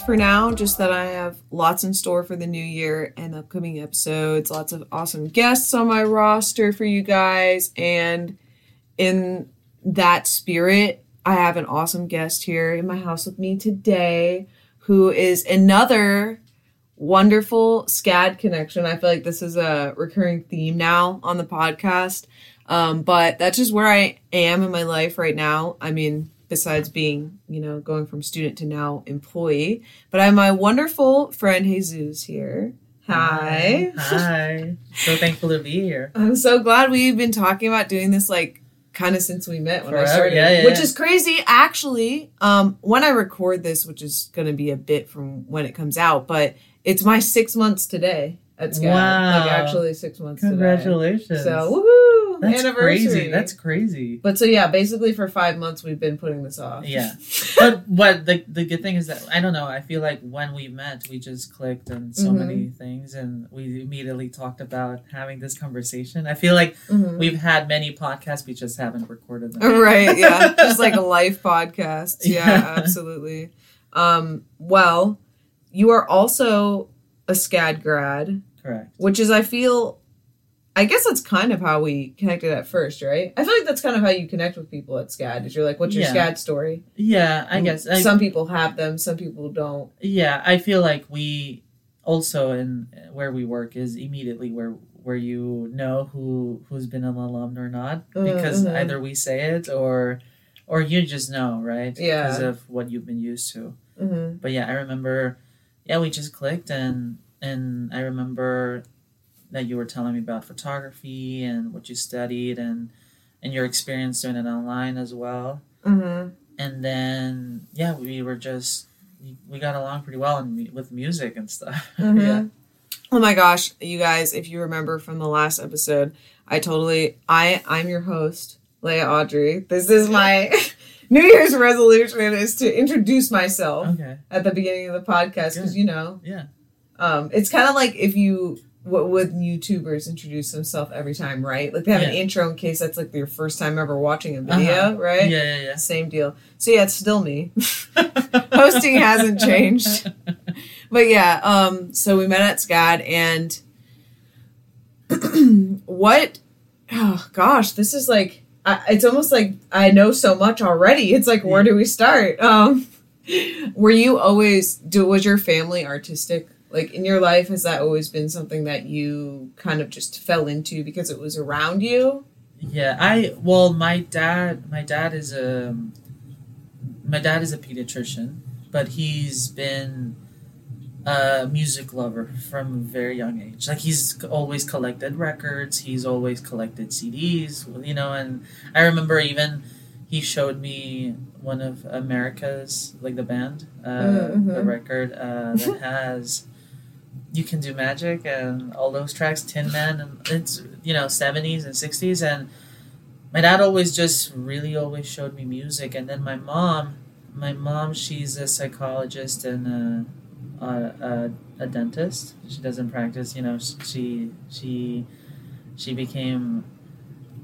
for now, just that I have lots in store for the new year and upcoming episodes, lots of awesome guests on my roster for you guys. And in that spirit, I have an awesome guest here in my house with me today who is another wonderful SCAD connection. I feel like this is a recurring theme now on the podcast. Um, but that's just where I am in my life right now. I mean, besides being, you know, going from student to now employee. But I have my wonderful friend Jesus here. Hi. Hi. So thankful to be here. I'm so glad we've been talking about doing this like kind of since we met when Forever, I started, yeah, yeah, which yeah. is crazy. Actually, um, when I record this, which is going to be a bit from when it comes out, but it's my six months today at. Wow. Like actually six months. today. Congratulations. So woohoo! That's anniversary. crazy. That's crazy. But so yeah, basically for five months we've been putting this off. Yeah. but what the the good thing is that I don't know, I feel like when we met we just clicked on so Mhm. many things and we immediately talked about having this conversation. I feel like Mhm. we've had many podcasts, we just haven't recorded them. right yeah just like a live podcast yeah, Yeah. absolutely um well you are also a scad grad Correct. which is i feel i guess that's kind of how we connected at first right i feel like that's kind of how you connect with people at scad is you're like what's your Yeah. scad story Yeah, I guess. I, some people have them some people don't yeah i feel like we also in where we work is immediately where where you know who who's been an alum or not because Mhm. either we say it or or you just know right Yeah. because of what you've been used to hmm but yeah i remember yeah we just clicked and and i remember that you were telling me about photography and what you studied and and your experience doing it online as well. Hmm and then yeah we were just we got along pretty well in, with music and stuff. Mhm. yeah. Oh my gosh, you guys, if you remember from the last episode, I totally I I'm your host, Leia Audrey. This is my New Year's resolution is to introduce myself okay. at the beginning of the podcast because you know, yeah. Um, it's kind of like if you what would YouTubers introduce themselves every time, right? Like they have an intro in case that's like your first time ever watching a video, Uh-huh. right? yeah yeah yeah. Same deal. So yeah, it's still me. yeah Hosting hasn't changed. But yeah, um, so we met at SCAD and what oh gosh, this is like I, it's almost like I know so much already. It's like where do we start? Um were you always do was your family artistic? Like in your life has that always been something that you kind of just fell into because it was around you? Yeah, I well, my dad, my dad is a, my dad is a pediatrician, but he's been a music lover from a very young age. Like he's always collected records, he's always collected CDs, you know. And I remember even he showed me one of America's, like the band, uh, Mhm, the record uh, that has. You can do magic and all those tracks, Tin Man, and it's you know seventies and sixties, and my dad always just really always showed me music, and then my mom, my mom, she's a psychologist and a, a, a, a dentist. She doesn't practice, you know. She she she became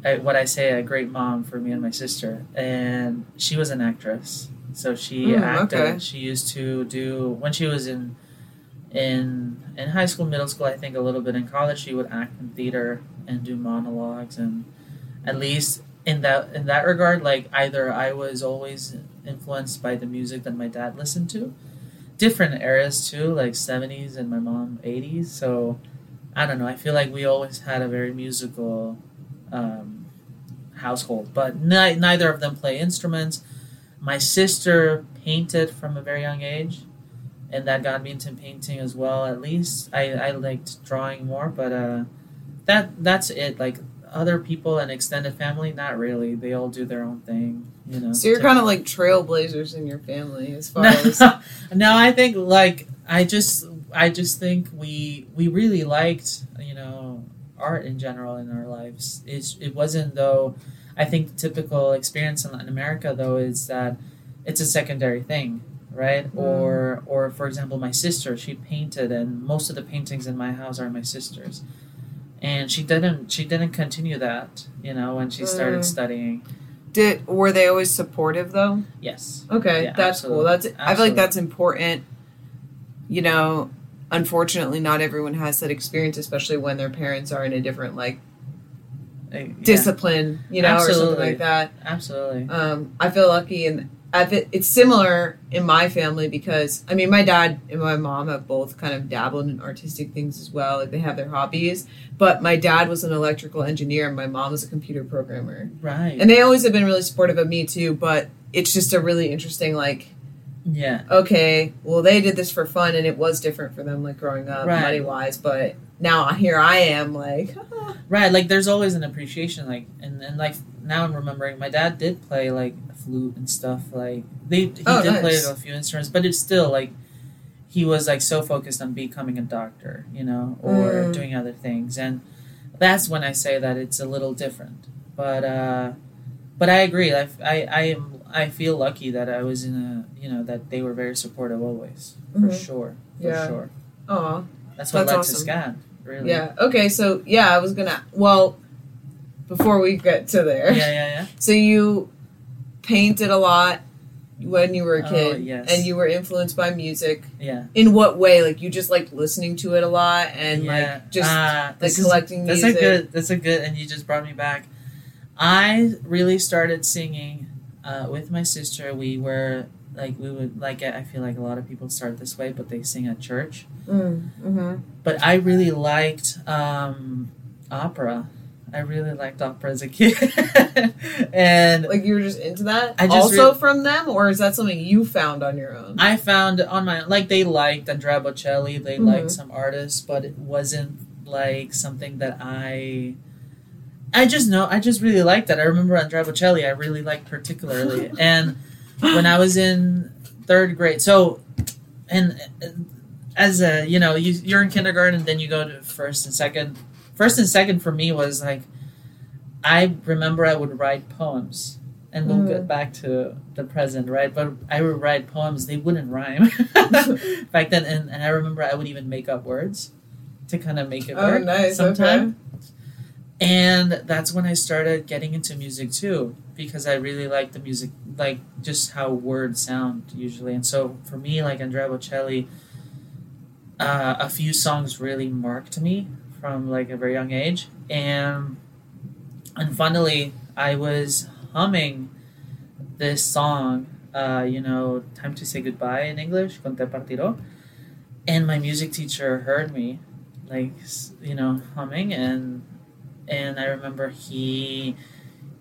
uh, what I say a great mom for me and my sister, and she was an actress. So she Mm, acted. okay. She used to do when she was in in in high school, middle school, I think a little bit in college, she would act in theater and do monologues, and at least in that in that regard, like either I was always influenced by the music that my dad listened to, different eras too, like seventies and my mom eighties. So I don't know. I feel like we always had a very musical um, household, but neither of them play instruments. My sister painted from a very young age, and that got me into painting as well. At least I, I liked drawing more, but uh, that that's it. Like other people and extended family, not really. They all do their own thing, you know. So you're kind of like trailblazers in your family as far as no, no, I think like I just I just think we we really liked you know art in general in our lives. It's it wasn't though. I think the typical experience in Latin America though is that it's a secondary thing, right? Mm. Or or for example, my sister she painted, and most of the paintings in my house are my sister's. And she didn't. She didn't continue that, you know, when she started Mm. studying Did were they always supportive though? Yes. Okay, Yeah, that's cool. absolutely. That's I feel like that's important. You know, unfortunately, not everyone has that experience, especially when their parents are in a different like Uh, yeah, discipline, you know, or something like that. Absolutely. Um, I feel lucky, and It's similar in my family because I mean, my dad and my mom have both kind of dabbled in artistic things as well. Like they have their hobbies, but my dad was an electrical engineer, and my mom was a computer programmer, Right. and they always have been really supportive of me too. But it's just a really interesting like yeah. okay, well, they did this for fun, and it was different for them, like growing up, Right. money wise. But now here I am, like, Right. Like there's always an appreciation. Like and and like now I'm remembering my dad did play like flute and stuff. Like they he Oh, did play a few instruments, but it's still like he was like so focused on becoming a doctor, you know, or Mm. doing other things, and that's when I say that it's a little different. But uh, but I agree. I I I am I feel lucky that I was in a you know that they were very supportive always for Mhm. sure for Yeah. sure. oh, That's what That's led awesome. to SCAD. Really. yeah, okay. So yeah, I was gonna. Well, before we get to there, Yeah. Yeah. Yeah. so you painted a lot when you were a Oh, kid, yes. and you were influenced by music. Yeah. In what way? Like you just liked listening to it a lot, and yeah. like just uh, like this is- collecting That's music. a good. That's a good. And you just brought me back. I really started singing uh, with my sister. We were like we would like it, I feel like a lot of people start this way, but they sing at church. Mm, hmm But I really liked um, opera. I really liked opera as a kid, and Like you were just into that. I just also re- from them, or is that something you found on your own? I found on my like they liked Andrea Bocelli, they Mhm. liked some artists, but it wasn't like something that I. I just know I just really liked that. I remember Andrea Bocelli. I really liked particularly, and when I was in third grade, so and as a you know you you're in kindergarten, then you go to first and second. First and second for me was like, I remember I would write poems, and we'll Mm. get back to the present, right? But I would write poems; they wouldn't rhyme back then, and, and I remember I would even make up words to kind of make it Oh, work. nice, Sometime, and that's when I started getting into music too, because I really like the music, like just how words sound usually. And so for me, like Andrea Bocelli, uh, a few songs really marked me from like a very young age, and and finally I was humming this song, uh, you know, "Time to Say Goodbye" in English, "Con te partirò," and my music teacher heard me, like you know, humming, and and I remember he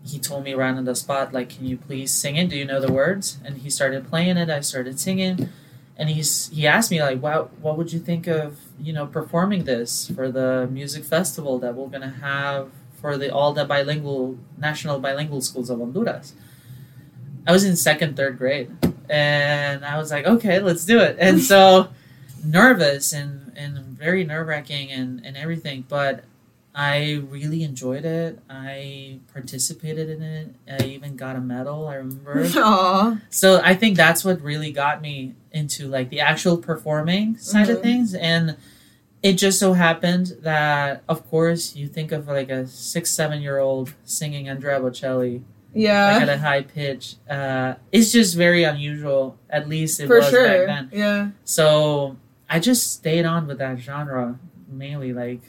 he told me right on the spot, like, "Can you please sing it? Do you know the words?" And he started playing it. I started singing, and he's he asked me like, "What what would you think of you know performing this for the music festival that we're gonna have for the all the bilingual national bilingual schools of Honduras?" I was in second third grade, and I was like, "Okay, let's do it." And so nervous and and very nerve wracking and and everything, but I really enjoyed it. I participated in it. I even got a medal. I remember. Aw. So I think that's what really got me into like the actual performing side of Mhm. things and it just so happened that of course you think of like a six seven year old singing Andrea Bocelli Yeah. like at a high pitch uh it's just very unusual at least it for was sure. back then Yeah. so I just stayed on with that genre mainly like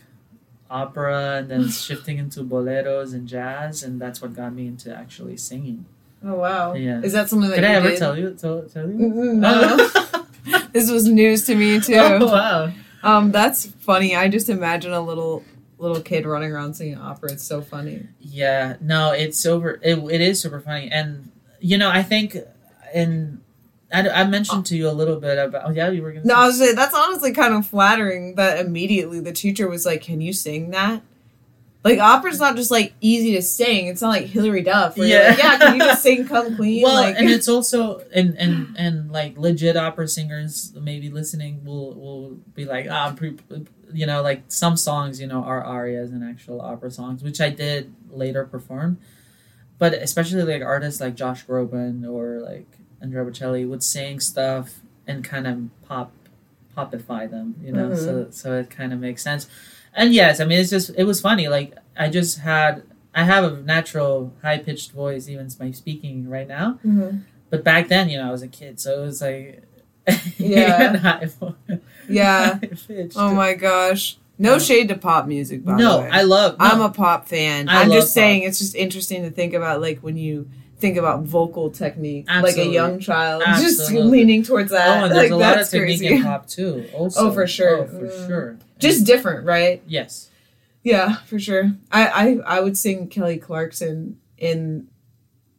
opera and then shifting into boleros and jazz and that's what got me into actually singing Oh wow. Yeah. Is that something that did you I ever did? tell you tell, tell you Mm, No. this was news to me too. oh wow Um, that's funny. I just imagine a little little kid running around singing opera. It's so funny. yeah no it's super it, it is super funny and you know i think and I, I mentioned to you a little bit about oh yeah you were gonna No, say- I was saying that's honestly kind of flattering that immediately the teacher was like, "Can you sing that?" Like opera's not just like easy to sing. It's not like Hilary Duff. Where yeah, Yeah. like, yeah. Can you just sing "Come Clean"? well like, and it's also and and and like legit opera singers maybe listening will will be like ah pre, you know like some songs you know are arias and actual opera songs which i did later perform but especially like artists like josh groban or like andrea bocelli would sing stuff and kind of pop popify them you know so so it kind of makes sense and yes i mean it's just it was funny like i just had I have a natural high pitched voice, even by speaking right now. Mhm. But back then, you know, I was a kid, so it was like Yeah. high, Yeah. Oh my gosh. No Um, shade to pop music, by the no. I love. I'm a pop fan. I I'm just saying pop. it's just interesting to think about like when you think about vocal technique, like a young child, just leaning towards Oh, that. and there's like a lot of technique crazy. in pop too. Also, Oh, for sure. Oh, for Mm. sure. Just different, right? yes. Yeah, for sure. I, I I would sing Kelly Clarkson in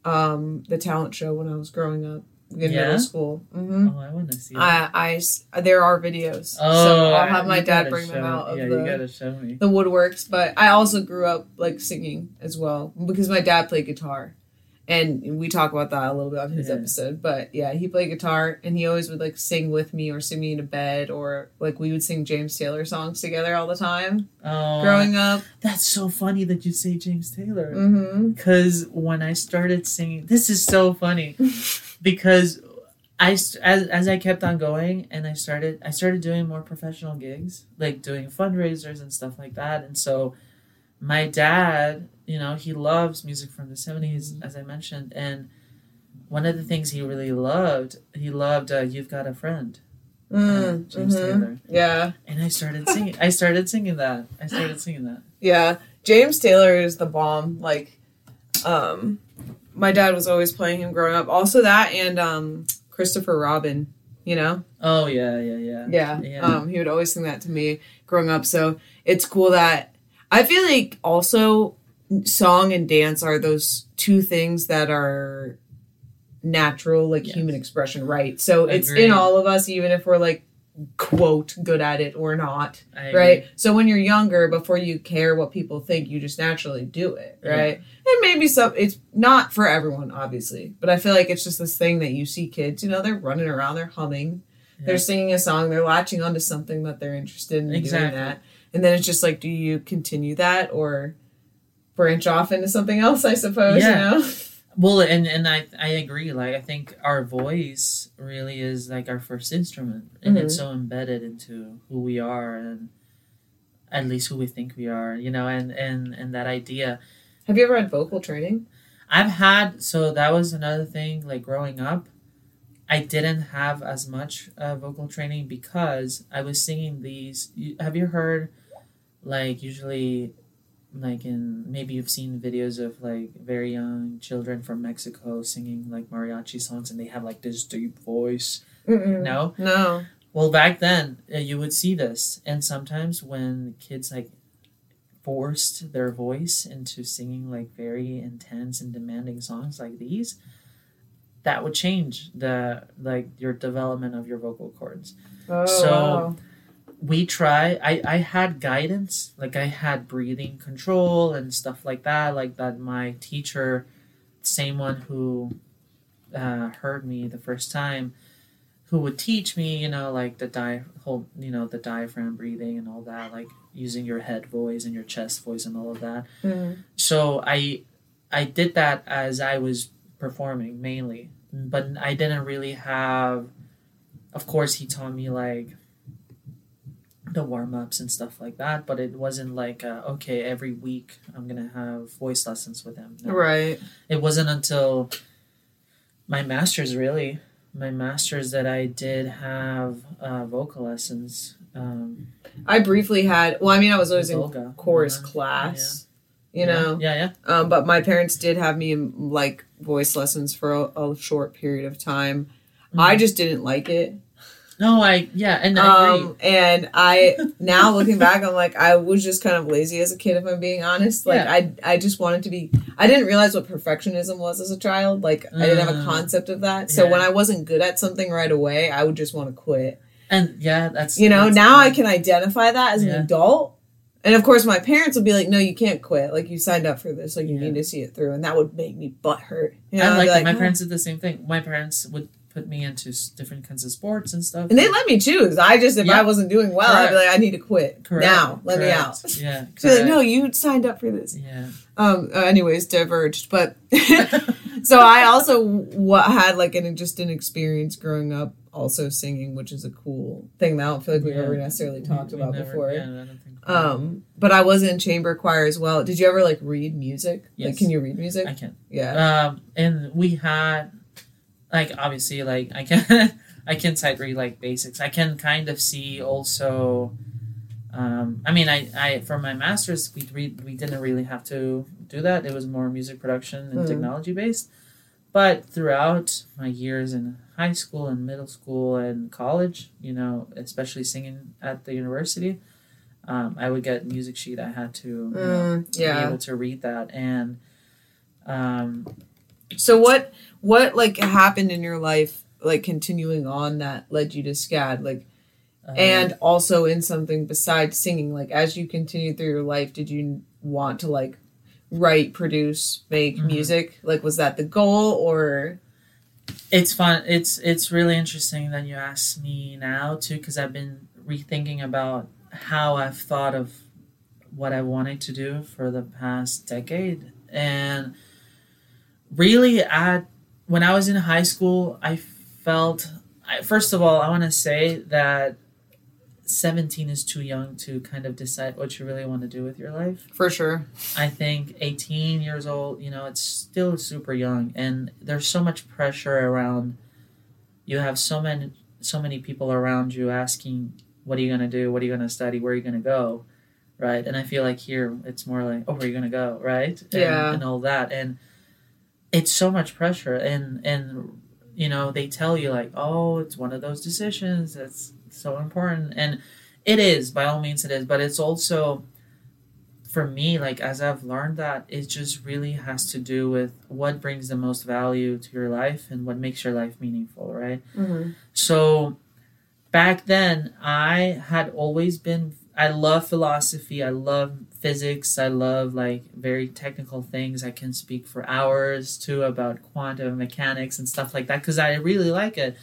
um the talent show when I was growing up in Yeah? middle school. hmm Oh, I want to see. That. I, I there are videos, oh, so I'll have my dad bring them out of Yeah, the you gotta show me. the woodworks. But I also grew up like singing as well because my dad played guitar, and we talk about that a little bit on his Yeah. episode. But yeah, he played guitar, and he always would like sing with me or sing me into bed, or like we would sing James Taylor songs together all the time Oh, growing up. That's so funny that you say James Taylor. Mm-hmm. Because when I started singing, this is so funny. because I as as I kept on going and I started I started doing more professional gigs, like doing fundraisers and stuff like that. And so my dad, you know, he loves music from the 70s as I mentioned and one of the things he really loved, he loved uh, "You've Got a Friend," Mm, James mhm. Taylor, Yeah, and I started singing. I started singing that. I started singing that. yeah. James Taylor is the bomb. Like, um, my dad was always playing him growing up. Also that and um Christopher Robin. You know. Oh yeah, yeah, yeah. Yeah. Yeah. Um, he would always sing that to me growing up. So it's cool that I feel like also song and dance are those two things that are natural, like Yes. human expression, right? So it's in all of us, even if we're like quote good at it or not. I agree. right? So when you're younger, before you care what people think, you just naturally do it, Yeah. right? And maybe some, it's not for everyone, obviously, but I feel like it's just this thing that you see kids, you know, they're running around, they're humming, Yeah. they're singing a song, they're latching onto something that they're interested in Exactly. doing that. And then it's just like, do you continue that or branch off into something else, I suppose, Yeah. you know? Well, and and I I agree. Like I think our voice really is like our first instrument, and it's Mm-hmm. so embedded into who we are, and at least who we think we are. You know, and and and that idea. Have you ever had vocal training? I've had so that was another thing. Like growing up, I didn't have as much uh, vocal training because I was singing these. You, have you heard, like usually, like in maybe you've seen videos of like very young children from Mexico singing like mariachi songs, and they have like this deep voice. Mm-mm. No, No. well back then uh, you would see this, and sometimes when kids like forced their voice into singing like very intense and demanding songs like these that would change the like your development of your vocal cords Oh, So- wow. We try i i had guidance like i had breathing control and stuff like that like that my teacher same one who uh, heard me the first time who would teach me you know like the di whole you know the diaphragm breathing and all that like using your head voice and your chest voice and all of that Mhm. so i i did that as i was performing mainly but i didn't really have of course he taught me like the warm-ups and stuff like that but it wasn't like uh, okay every week i'm gonna have voice lessons with him No. Right. it wasn't until my master's really my master's that i did have uh, vocal lessons um, I briefly had, well, I mean, I was always in chorus Yeah. class, you Yeah. know, yeah yeah um, but my parents did have me in like voice lessons for a, a short period of time. I just didn't like it. No i yeah and i agree Um, and I now looking back, I'm like, I was just kind of lazy as a kid, if I'm being honest. Like, Yeah. I I just wanted to be. I didn't realize what perfectionism was as a child. Like, I didn't have a Mm. concept of that. So Yeah. when I wasn't good at something right away, I would just want to quit. and yeah that's You know, that's- now I can identify that as an adult. And of course, my parents would be like, "No, you can't quit. Like you signed up for this. Like you Yeah. need to see it through." And that would make me butt hurt. You know, I I'd like, my "Oh." parents did the same thing. My parents would put me into different kinds of sports and stuff. and they let me choose. I just, if Yeah. I wasn't doing well, I'd be like, "I need to quit Correct. now. Let me out." Yeah. So like, no, you signed up for this. Yeah. Um. uh, anyways, diverged, but so I also what had like an just an experience growing up also singing, which is a cool thing that I don't feel like we've Yeah. ever necessarily talked We- we about never- before. yeah, I Um, but I was in chamber choir as well. Did you ever like read music? Like, Yes. can you read music? I can. yeah. Um, and we had, like, obviously, like I can, I can sight read like basics. I can kind of see also. Um, I mean, I, I for my masters we read we didn't really have to do that. It was more music production and Mm. technology based. But throughout my years in high school and middle school and college, you know, especially singing at the university, um, I would get music sheet. I had to you know, Mm, be able to read that and um, So what what like happened in your life like continuing on that led you to SCAD? Like uh, and also in something besides singing like as you continued through your life did you want to like write produce make Mhm. music? Like was that the goal or? It's fun it's it's really interesting that you ask me now too because i've been rethinking about how i've thought of what i wanted to do for the past decade. And really at when i was in high school i felt I, first of all i want to say that 17 is too young to kind of decide what you really want to do with your life for sure I think 18 years old, you know, it's still super young and there's so much pressure around you have so many so many people around you asking what are you going to do? What are you going to study? Where are you going to go? Right? And I feel like here it's more like, oh, where are you going to go? Right? And, Yeah. and all that and it's so much pressure and and you know, they tell you like, "Oh, it's one of those decisions that's so important." And it is, by all means it is, but it's also for me, like as I've learned that it just really has to do with what brings the most value to your life and what makes your life meaningful, right? mm-hmm. So back then, I had always been, I love philosophy, I love physics, I love like very technical things. I can speak for hours too about quantum mechanics and stuff like that because I really like it.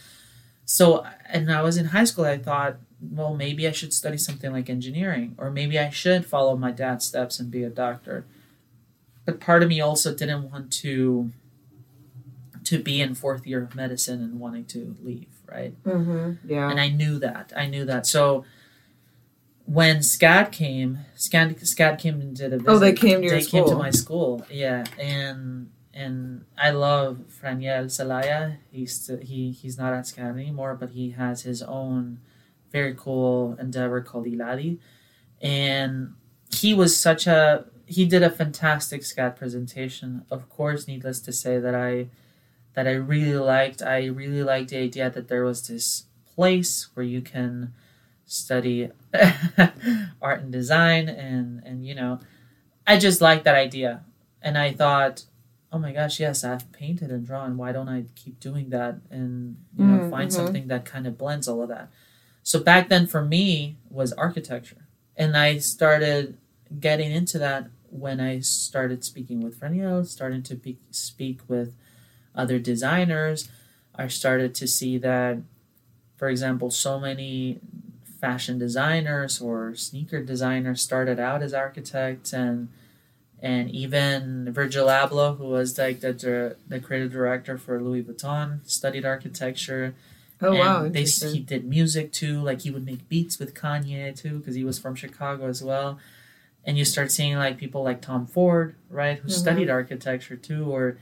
So, and I was in high school, I thought, well, maybe I should study something like engineering, or maybe I should follow my dad's steps and be a doctor. But part of me also didn't want to to be in fourth year of medicine and wanting to leave, right? Mm-hmm. yeah And I knew that. I knew that. So when SCAD came, SCAD, SCAD came and did a visit. Oh, they came to your They came to my school, yeah. And and I love Franiel Salaya. He's st- he he's not at SCAD anymore, but he has his own very cool endeavor called Iladi. And he was such a he did a fantastic SCAD presentation. Of course, needless to say that I that I really liked. I really liked the idea that there was this place where you can study art and design and and you know I just liked that idea. And I thought, oh my gosh, yes, I've painted and drawn. Why don't I keep doing that and you know Mm, find mhm. something that kind of blends all of that? So back then for me was architecture. And I started getting into that when I started speaking with Freniel, starting to be, speak with other designers. I started to see that, for example, so many fashion designers or sneaker designers started out as architects and and even Virgil Abloh, who was like the the creative director for Louis Vuitton, studied architecture. oh wow And they, interesting. he did music too. Like he would make beats with Kanye too, because he was from Chicago as well. And you start seeing like people like Tom Ford, right, who Mhm. studied architecture too, or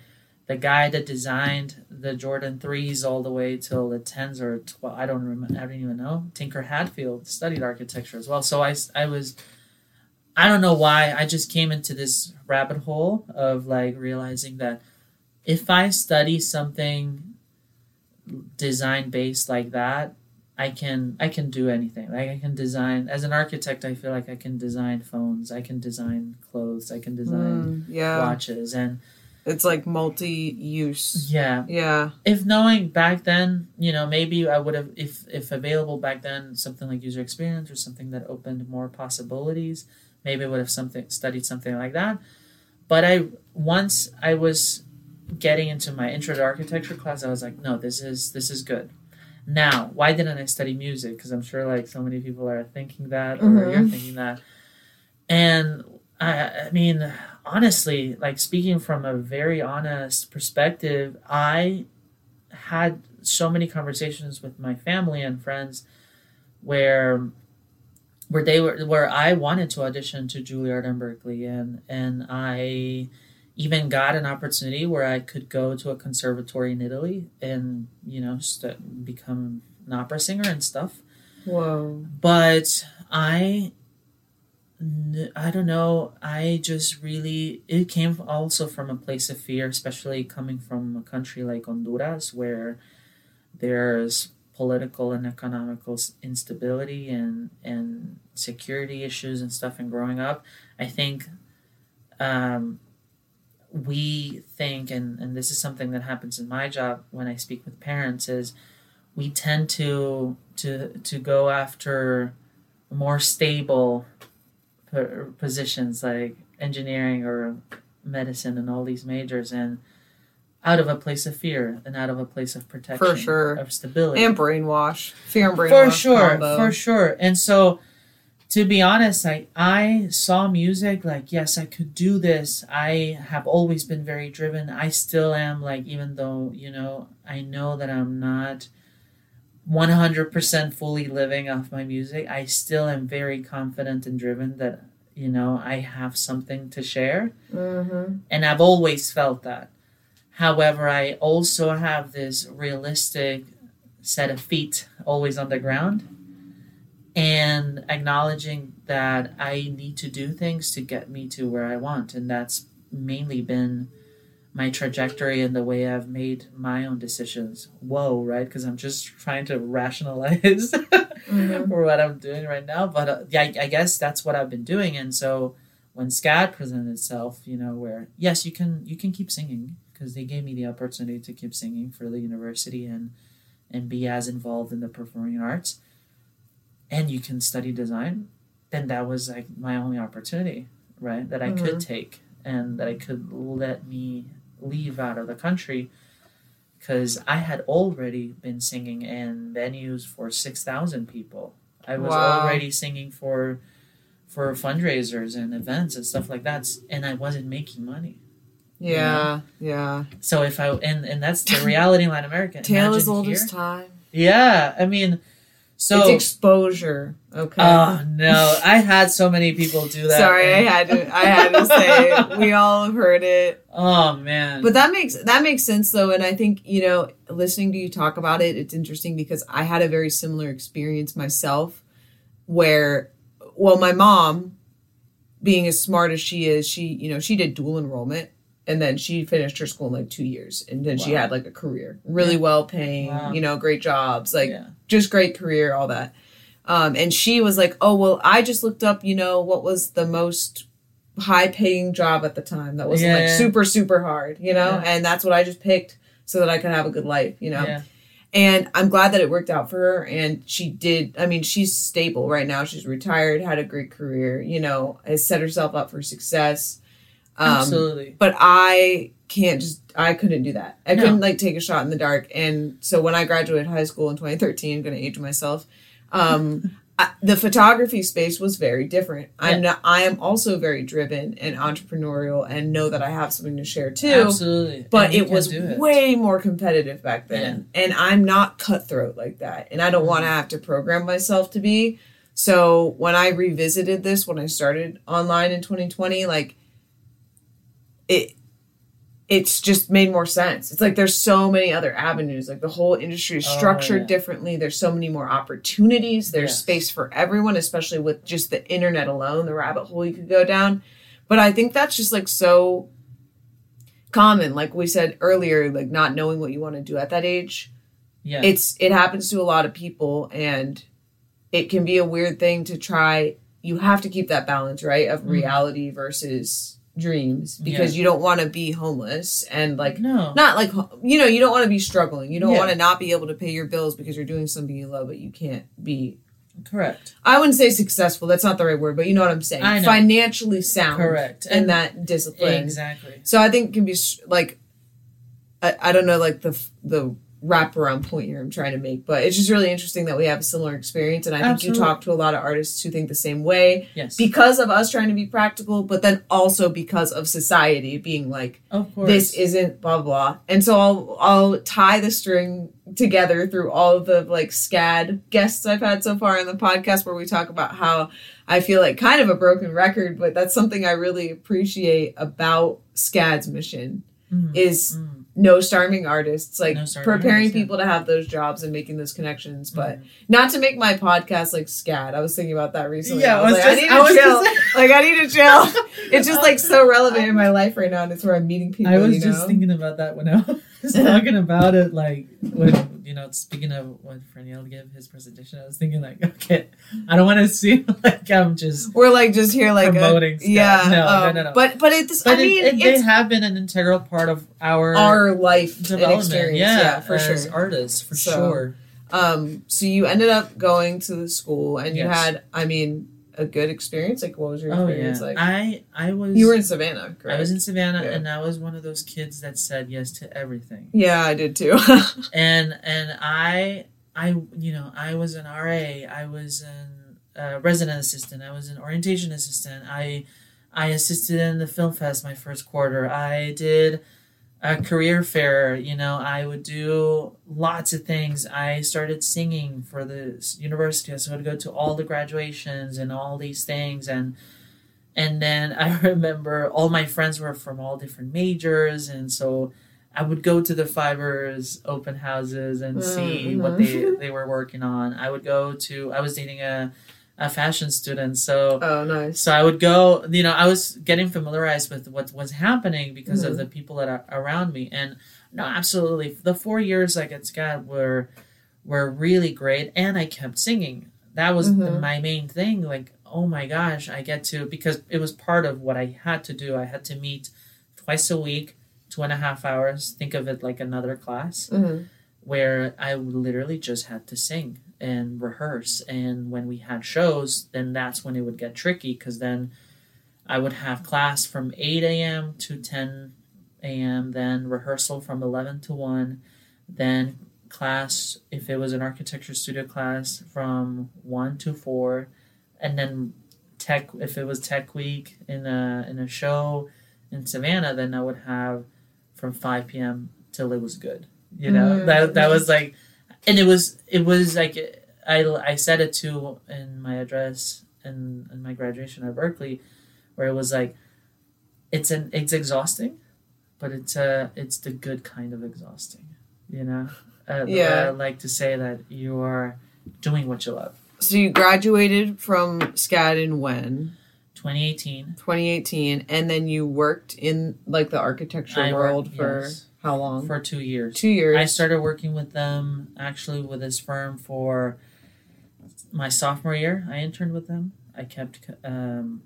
the guy that designed the Jordan threes all the way till the tens or twelve. I don't remember. I don't even know. Tinker Hatfield studied architecture as well. So I, I was. I don't know why. I just came into this rabbit hole of like realizing that if I study something design based like that, I can I can do anything. Like I can design as an architect. I feel like I can design phones. I can design clothes. I can design Mm, yeah watches. And it's like multi-use yeah, yeah if knowing back then, you know, maybe I would have if if available back then something like user experience or something that opened more possibilities. Maybe I would have something studied something like that. But I once I was getting into my intro to architecture class, I was like, no, this is this is good. Now, why didn't I study music? Because I'm sure like so many people are thinking that, or Mhm. you're thinking that. And I, I mean, honestly, like speaking from a very honest perspective, I had so many conversations with my family and friends where where they were where I wanted to audition to Juilliard and Berklee and and I even got an opportunity where I could go to a conservatory in Italy and you know st- uh, become an opera singer and stuff. Whoa. But I I don't know. I just really it came also from a place of fear, especially coming from a country like Honduras where there's political and economical instability and and security issues and stuff and growing up. I think um, we think and and this is something that happens in my job when I speak with parents is we tend to to to go after more stable positions like engineering or medicine and all these majors and out of a place of fear and out of a place of protection for sure. of stability. And brainwash. Fear and brainwash for sure combo. for sure. And so to be honest i i saw music like yes i could do this. I have always been very driven. I still am like even though you know i know that i'm not 100% fully living off my music, I still am very confident and driven that, you know, I have something to share. Mm-hmm. And I've always felt that. However, I also have this realistic set of feet always on the ground and acknowledging that I need to do things to get me to where I want. And that's mainly been my trajectory and the way I've made my own decisions. Whoa, right? Because I'm just trying to rationalize mm-hmm. for what I'm doing right now. But uh, yeah, I, I guess that's what I've been doing. And so when SCAD presented itself, you know, where yes, you can you can keep singing because they gave me the opportunity to keep singing for the university and and be as involved in the performing arts, and you can study design. Then that was like my only opportunity, right? That I Mhm. could take and that I could let me leave out of the country because I had already been singing in venues for 6,000 people. I was Wow. already singing for for fundraisers and events and stuff like that and I wasn't making money. Yeah, yeah. So if I and and that's the reality in Latin America. Tale as old here. as time. Yeah, I mean so it's exposure. Okay. Oh no, I had so many people do that. Sorry, I had to. I had to say we all heard it. Oh man. But that makes that makes sense though, and I think you know, listening to you talk about it, it's interesting because I had a very similar experience myself, where, well, my mom, being as smart as she is, she you know she did dual enrollment, and then she finished her school in like two years, and then she had like a career, really Yeah. well paying, Wow. you know, great jobs, like yeah. just great career, all that. Um, and she was like, "Oh well, I just looked up, you know, what was the most high paying job at the time that wasn't like Yeah. super super hard, you know, and that's what I just picked so that I could have a good life, you know." And I'm glad that it worked out for her, and she did. I mean, she's stable right now. She's retired, had a great career, you know, has set herself up for success. Um, Absolutely. but I can't just I couldn't do that. I No. couldn't like take a shot in the dark. And so when I graduated high school in 2013, I'm going to age myself. Um, I, the photography space was very different. I'm not. I am also very driven and entrepreneurial, and know that I have something to share too. Absolutely. But it was it. way more competitive back then, and I'm not cutthroat like that, and I don't want to Mm-hmm. have to program myself to be. So when I revisited this, when I started online in 2020, like it it's just made more sense. It's like there's so many other avenues. Like the whole industry is Oh, structured yeah. differently. There's so many more opportunities. There's Yes. space for everyone, especially with just the internet alone, the rabbit hole you could go down. But I think that's just like so common. Like we said earlier, like not knowing what you want to do at that age. Yeah. It's it happens to a lot of people and it can be a weird thing to try. You have to keep that balance, right? Of Mhm. reality versus dreams because Yeah. you don't want to be homeless and like no. not like you know you don't want to be struggling you don't Yeah. want to not be able to pay your bills because you're doing something you love but you can't be Correct. i wouldn't say successful that's not the right word but you know what i'm saying financially sound Correct. and that discipline Exactly. so i think it can be like I, I don't know like the the wraparound point here I'm trying to make, but it's just really interesting that we have a similar experience. And I think you talk to a lot of artists who think the same way Yes. because of us trying to be practical, but then also because of society being like, of course. this isn't blah blah. And so I'll I'll tie the string together through all of the like SCAD guests I've had so far in the podcast where we talk about how I feel like kind of a broken record, but that's something I really appreciate about SCAD's mission Mm, is mm. No starving artists, like No starving preparing artists, yeah. people to have those jobs and making those connections. But Mm. not to make my podcast like SCAD. I was thinking about that recently. Yeah, I I was, was like, I just- need to was chill. just- like I need to chill. It's just like so relevant in my life right now, and it's where I'm meeting people. I was you just know? thinking about that when I was talking about it, like when you know, speaking of when Fernil gave his presentation, I was thinking like, okay, I don't want to seem like I'm just, We're like just here, like a- Promoting stuff. yeah, No, no, um, no, no. But but it's but I mean it, it, they have been an integral part of our, our life and experience. Yeah, Yeah, for as sure. artists for So, sure. Um, so you ended up going to the school, and you had, I mean, a good experience. Like, what was your Oh experience yeah, like? I I was you were in Savannah, correct? I was in Savannah, Yeah. and I was one of those kids that said yes to everything. Yeah, I did too. and and I I you know I was an RA, I was an uh, resident assistant, I was an orientation assistant, I I assisted in the film fest my first quarter, I did a career fair, you know, I would do lots of things. I started singing for the university, so I'd go to all the graduations and all these things and. And then I remember all my friends were from all different majors, and so I would go to the fibers open houses and see mm-hmm. what they, they were working on. I would go to I was dating a, a fashion student, so oh, nice. so I would go. You know, I was getting familiarized with what was happening because Mhm. of the people that are around me. And no, absolutely, the four years like at SCAD were were really great, and I kept singing. That was the, Mhm. my main thing. Like, oh my gosh, I get to because it was part of what I had to do. I had to meet twice a week, two and a half hours. Think of it like another class hmm where I literally just had to sing and rehearse. And when we had shows, then that's when it would get tricky because then I would have class from 8 a.m. to 10 a.m., then rehearsal from 11 to 1, then class, if it was an architecture studio class, from 1 to 4, and then tech, if it was tech week in a, in a show in Savannah, then I would have from 5 p.m. till it was good. You know, Mm. that that was like, and it was it was like I I said it too in my address in in my graduation at Berklee, where it was like, it's an it's exhausting, but it's a it's the good kind of exhausting. You know, uh, Yeah. I like to say that you are doing what you love. So you graduated from SCAD in when? 2018. 2018, and then you worked in like the architecture I world worked- for yes. How long? for two years. Two years. I started working with them actually with this firm for my sophomore year. I interned with them. I kept um,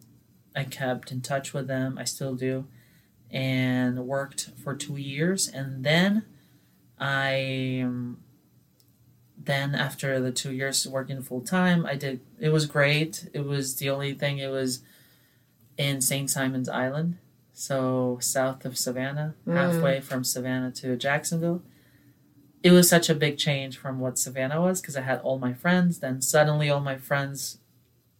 I kept in touch with them. I still do, and worked for two years. And then I um, then after the two years working full time, I did. It was great. It was the only thing. It was in St. Simons Island, so south of Savannah, Mm. halfway from Savannah to Jacksonville. It was such a big change from what Savannah was because I had all my friends. Then suddenly, all my friends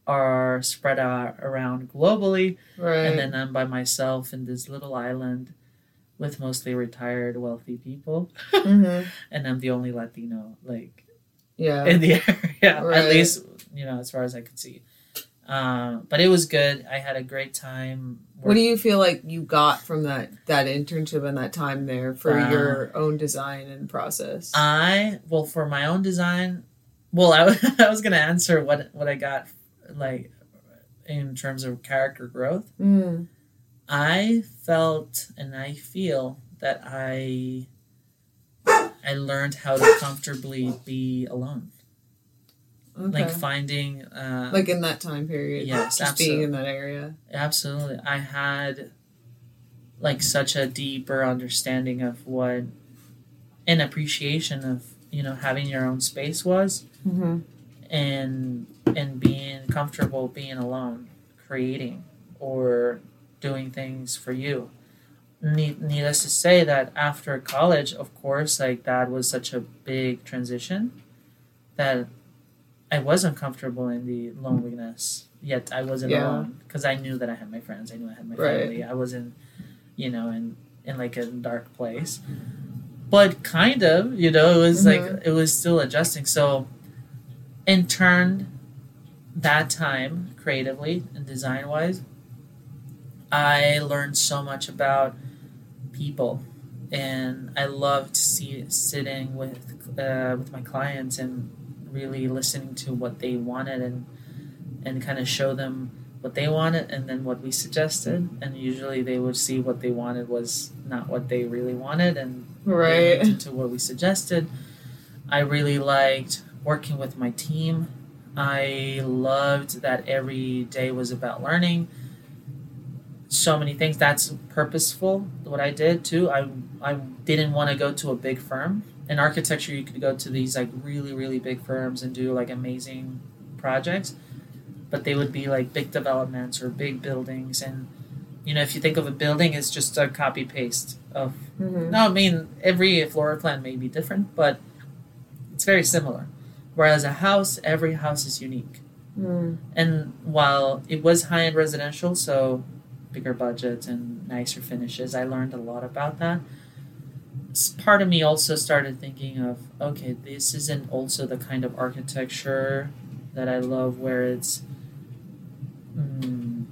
are spread out around globally, right. and then I'm by myself in this little island with mostly retired, wealthy people, Mhm. and I'm the only Latino like Yeah. in the area, Right. at least you know as far as I could see. Um, but it was good. I had a great time. What do you feel like you got from that that internship and that time there for Uh, your own design and process? I well for my own design. Well, I, w- I was gonna answer what what I got like in terms of character growth. Mm. I felt and I feel that I I learned how to comfortably be alone, Okay. like finding uh, like in that time period. Yes, just being in that area. Absolutely. I had like such a deeper understanding of what an appreciation of, you know, having your own space was Mm-hmm. and and being comfortable being alone, creating or doing things for you. need, needless to say that after college, of course, like that was such a big transition that I was uncomfortable in the loneliness. Yet I wasn't Yeah. alone because I knew that I had my friends. I knew I had my Right. family. I wasn't, you know, in in like a dark place. But kind of, you know, it was Mhm. like it was still adjusting. So, in turn, that time creatively and design wise, I learned so much about people, and I loved see, sitting with uh, with my clients and really listening to what they wanted and and kind of show them what they wanted and then what we suggested. And usually they would see what they wanted was not what they really wanted and Right. to what we suggested. I really liked working with my team. I loved that every day was about learning. So many things. That's purposeful what i did too. I i didn't want to go to a big firm in architecture you could go to these like really really big firms and do like amazing projects but they would be like big developments or big buildings and you know if you think of a building it's just a copy paste of Mhm. no i mean every floor plan may be different but it's very similar whereas a house every house is unique Mm. and while it was high end residential, so bigger budgets and nicer finishes, I learned a lot about that. Part of me also started thinking of okay, this isn't also the kind of architecture that I love, where it's, mm,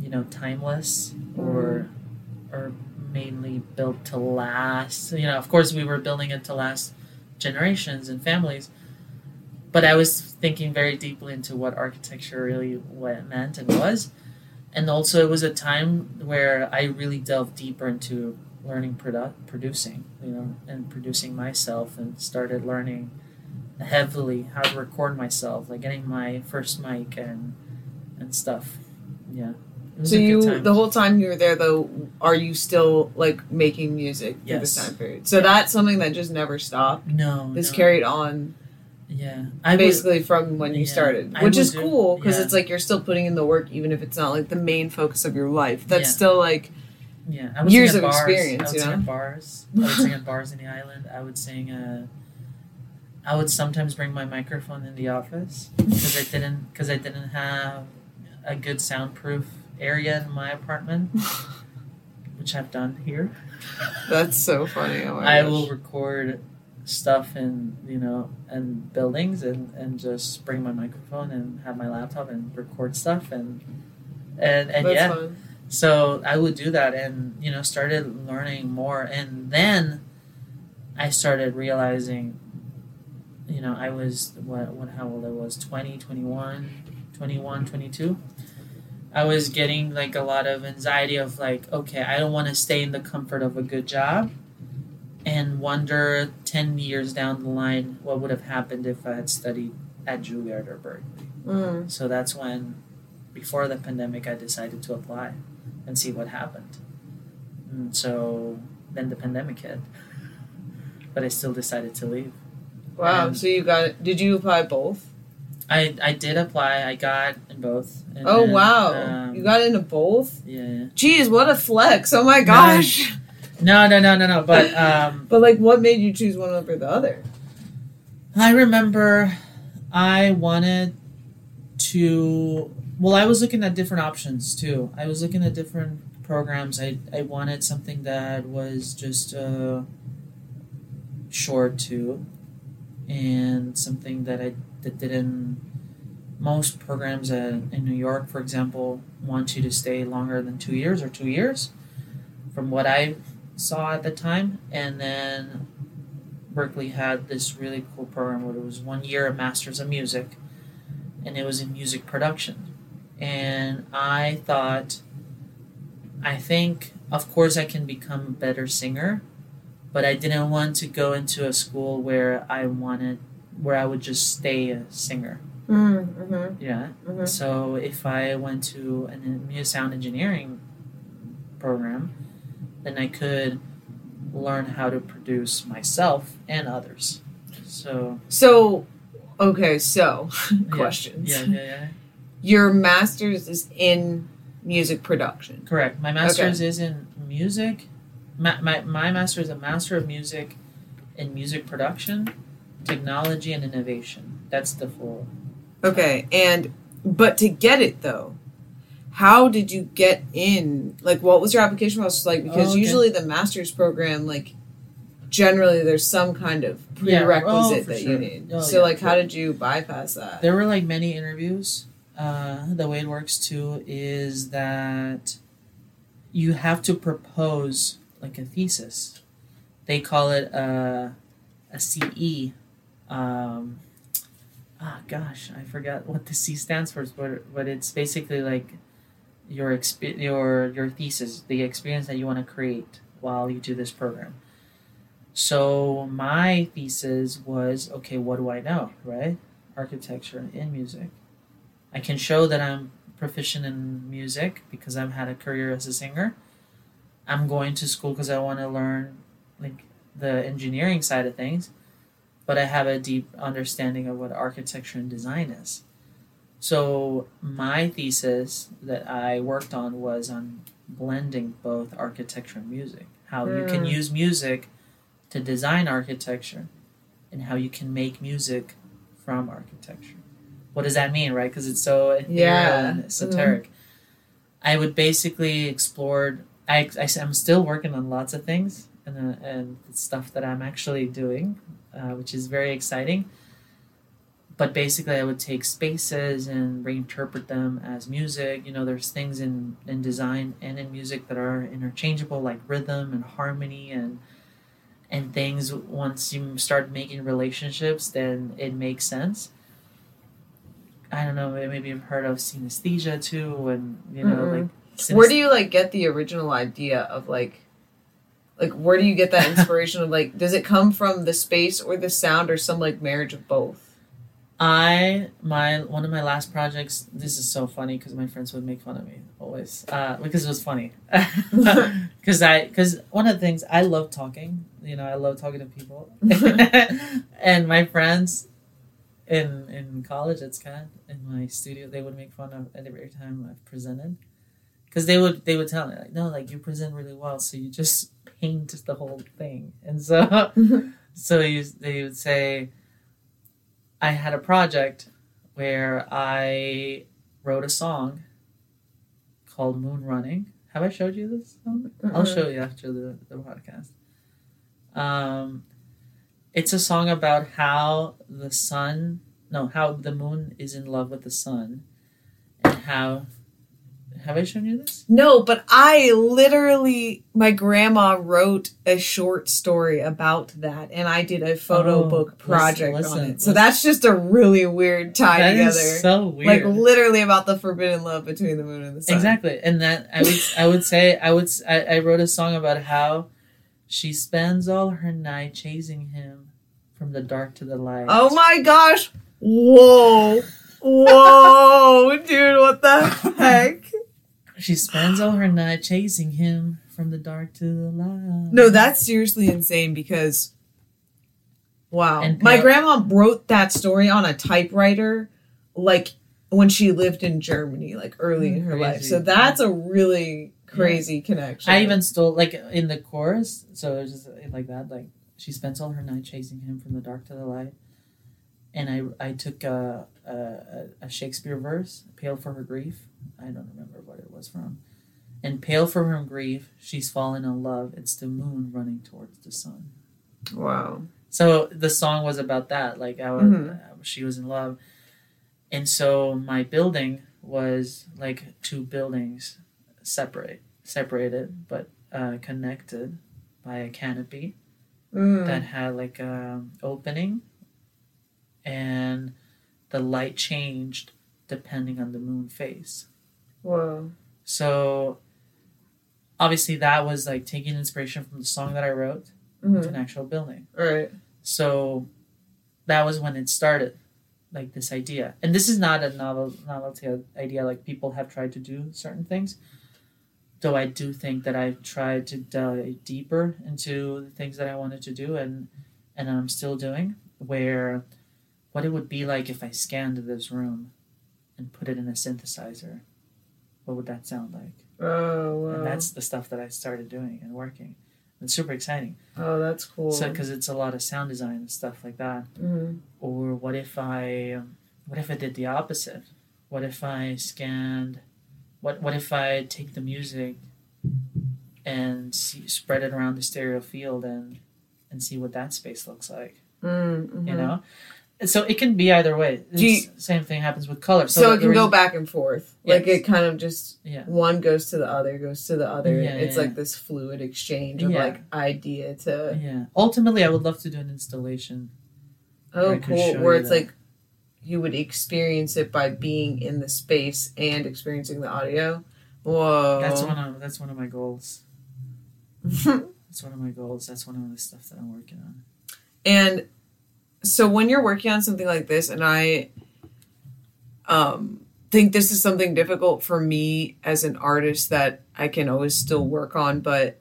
you know, timeless or or mainly built to last. You know, of course, we were building it to last generations and families but I was thinking very deeply into what architecture really what it meant and was. And also, it was a time where I really delved deeper into learning produ- producing, you know, and producing myself, and started learning heavily how to record myself, like getting my first mic and and stuff. Yeah. So you, the whole time you were there, though, are you still like making music through this Yes. time period? So that's something that just never stopped. no, This no. carried on Yeah, I would, basically from when you yeah, started, which is do- cool because yeah. it's like you're still putting in the work, even if it's not like the main focus of your life. That's Yeah. still like Yeah, I would Years sing at of bars. experience, I would you sing know? at bars. I would sing at bars in the island. I would sing. Uh, I would sometimes bring my microphone in the office because I didn't because I didn't have a good soundproof area in my apartment, which I've done here. that's so funny. Oh I gosh. will record stuff in you know and buildings and and just bring my microphone and have my laptop and record stuff and and and That's yeah fun. So I would do that and you know started learning more. And then I started realizing you know I was what what how old I was? 20 21 21 22 I was getting like a lot of anxiety of like okay I don't want to stay in the comfort of a good job and wonder 10 years down the line what would have happened if I had studied at Juilliard or Berklee. Mm. so that's when, before the pandemic, I decided to apply and see what happened. And so then the pandemic hit, but I still decided to leave. Wow. And- so you got? Did you apply both? I, I did apply. I got in both. And oh then, wow. um, you got into both. Yeah. Jeez, what a flex! Oh my gosh. No, no, no, no, no. But um, But like, what made you choose one over the other? I remember I wanted to. Well, I was looking at different options too. I was looking at different programs. I I wanted something that was just uh, short too, and something that I that didn't. Most programs uh, in New York, for example, want you to stay longer than two years or two years, from what I saw at the time, and then Berklee had this really cool program where it was one year of Masters of Music, and it was in music production. And I thought, I think, of course, I can become a better singer, but I didn't want to go into a school where I wanted, where I would just stay a singer. Mm-hmm. Yeah. Mhm. So if I went to an a sound engineering program, then I could learn how to produce myself and others. So So, okay, so yeah. questions. Yeah, yeah, yeah. Your master's is in music production. Correct. My master's is in music. My, my my master is a master of music in music production, technology, and innovation. That's the full. Okay, and but to get it though, how did you get in? Like, what was your application process like? Oh, because Oh, okay. usually the master's program, like, generally there's some kind of Yeah, oh, prerequisite that sure. you need. Oh, so, yeah, like, how did you bypass that? There were like many interviews. Uh, the way it works too is that you have to propose like a thesis. They call it a, a CE. Um, ah, gosh, I forgot what the C stands for, but but it's basically like your exp- your your thesis, the experience that you want to create while you do this program. So my thesis was okay. What do I know, right? architecture and music. I can show that I'm proficient in music because I've had a career as a singer. I'm going to school because I want to learn like the engineering side of things, but I have a deep understanding of what architecture and design is. So my thesis that I worked on was on blending both architecture and music. How you can Mm. use music to design architecture and how you can make music from architecture. What does that mean, right? Because it's so Yeah. and esoteric. I would basically explore. I, I am still working on lots of things and uh, and stuff that I'm actually doing, uh, which is very exciting. But basically, I would take spaces and reinterpret them as music. You know, there's things in in design and in music that are interchangeable, like rhythm and harmony and and things once you start making relationships then it makes sense i don't know maybe you've heard of synesthesia too and you know Mm-mm. like Where do you like get the original idea of like like where do you get that inspiration of like does it come from the space or the sound or some like marriage of both? i my one of my last projects this is so funny because my friends would make fun of me always uh, because it was funny because i because one of the things i love talking you know i love talking to people and my friends in in college at SCAD in my studio they would make fun of every time I've presented because they would they would tell me like no like you present really well so you just paint the whole thing and so so you they would say I had a project where I wrote a song called Moon Running. Have I showed you this song? I'll show you after the, the podcast. Um, it's a song about how the sun, no, how the moon is in love with the sun, and how. Have I shown you this? No, but I literally, my grandma wrote a short story about that, and I did a photo Oh, book project listen, on it. So listen. that's just a really weird tie That together. so weird. Like literally about the forbidden love between the moon and the sun. Exactly, and that I would I would say I would I wrote a song about how she spends all her night chasing him from the dark to the light. Oh my gosh! Whoa! Whoa, dude! What the heck? She spends all her night chasing him from the dark to the light. No, that's seriously insane because wow. And My grandma wrote that story on a typewriter like when she lived in Germany, like early in her life. So that's a really crazy connection. I even stole like in the chorus, so it was just like that. Like she spends all her night chasing him from the dark to the light, and I I took a a, a Shakespeare verse, "Pale for her grief." I don't remember what it was from. And pale for her grief, she's fallen in love. It's the moon running towards the sun. Wow. So the song was about that, like how Mhm. uh, she was in love, and so my building was like two buildings separate, separated but uh, connected by a canopy Mm. that had like a opening, and the light changed depending on the moon phase. Whoa. So obviously that was like taking inspiration from the song that I wrote to Mhm. an actual building. All right. So that was when it started, like this idea. And this is not a novel novelty idea. Like people have tried to do certain things. Though I do think that I've tried to dive deeper into the things that I wanted to do, and and I'm still doing. Where what it would be like if I scanned this room and put it in a synthesizer. What would that sound like? Oh wow. and that's the stuff that I started doing and working. It's super exciting. oh that's cool. So because it's a lot of sound design and stuff like that. Mhm. Or what if I, what if I did the opposite? What if I scanned? What what if I take the music and see, spread it around the stereo field and and see what that space looks like? Mm, mhm. You know. So it can be either way. You- same thing happens with color. So, it can go back and forth. Like it kind of just Yeah. one goes to the other, goes to the other. Yeah, it's yeah, like this fluid exchange of like idea to Yeah. Ultimately, I would love to do an installation. oh cool where it's like you would experience it by being in the space and experiencing the audio. Whoa. That's one of that's one of my goals. That's one of my goals. That's one of the stuff that I'm working on. And so when you're working on something like this, and I um, think this is something difficult for me as an artist that I can always still work on, but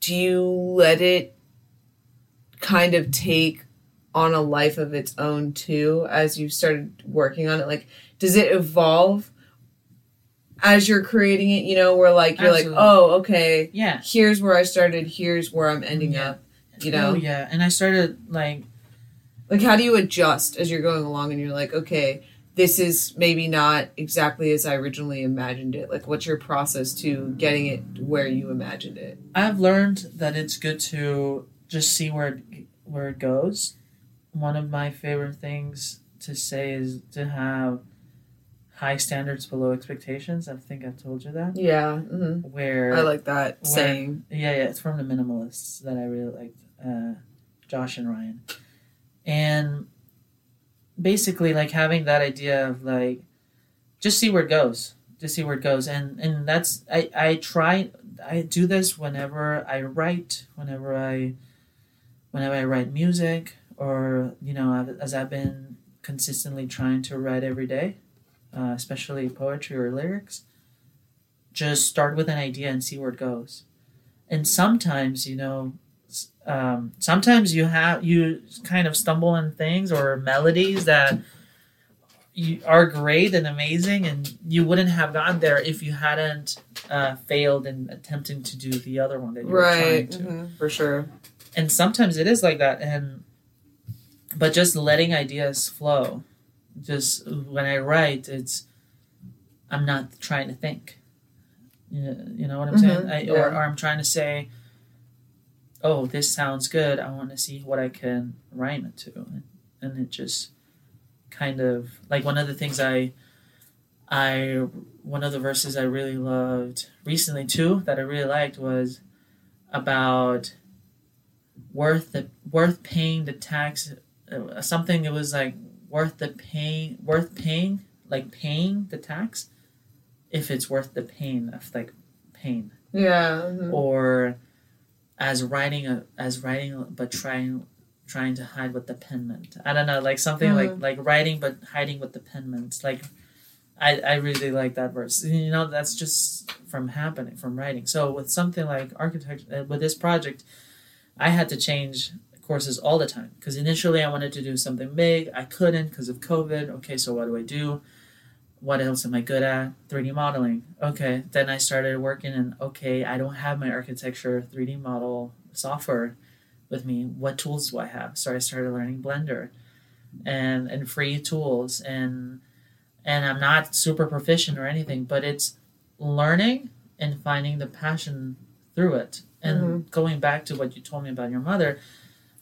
do you let it kind of take on a life of its own too as you started working on it? Like, does it evolve as you're creating it? You know, where like you're Absolutely. like, oh, okay, Yeah. here's where I started, here's where I'm ending Yeah. up. You know, Oh yeah. And I started like like how do you adjust as you're going along and you're like okay this is maybe not exactly as i originally imagined it like what's your process to getting it where you imagined it I've learned that it's good to just see where it, where it goes. One of my favorite things to say is to have high standards below expectations. I think I've told you that. yeah hmm Where i like that where- saying Yeah, yeah, it's from the minimalists that I really liked, uh, Josh and Ryan, and basically like having that idea of like just see where it goes, just see where it goes, and and that's I I try I do this whenever I write, whenever I whenever I write music, or you know as I've been consistently trying to write every day, uh, especially poetry or lyrics. Just start with an idea and see where it goes and sometimes you know um, sometimes you have you kind of stumble on things or melodies that you are great and amazing and you wouldn't have gotten there if you hadn't uh, failed in attempting to do the other one that you were right trying to mhm, for sure and sometimes it is like that and but just letting ideas flow just when i write it's i'm not trying to think. You know, you know what i'm saying? Mhm, I, yeah. or, or i'm trying to say oh this sounds good. I want to see what i can rhyme it to. And, and it just kind of like one of the things i i one of the verses i really loved recently too that i really liked was about worth the worth paying the tax something it was like worth the paying worth paying like paying the tax if it's worth the pain of like pain yeah mhm. or as writing a as writing but trying trying to hide with the pen meant. i don't know like something like like writing but hiding with the pen meant. like I, I really like that verse you know that's just from happening from writing so with something like architecture uh, with this project i had to change courses all the time. Because initially i wanted to do something big. I couldn't because of covid. Okay so what do i do? What else am i good at? 3d modeling. Okay then i started working and okay i don't have my architecture 3d model software with me. What tools do i have? So i started learning blender and and free tools and and i'm not super proficient or anything but it's learning and finding the passion through it. And mm-hmm. going back to what you told me about your mother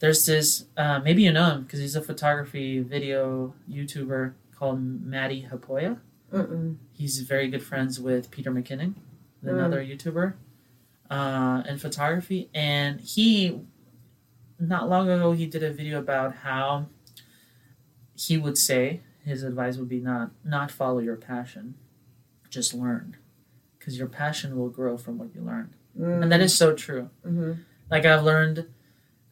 there's this uh, maybe you know him because he's a photography video youtuber called Matti Haapoja. Mm-mm. He's very good friends with Peter McKinnon, another YouTuber, uh, in photography. And he, not long ago, he did a video about how he would say his advice would be not not follow your passion, just learn, because your passion will grow from what you learn, and that is so true. Mhm. Like I've learned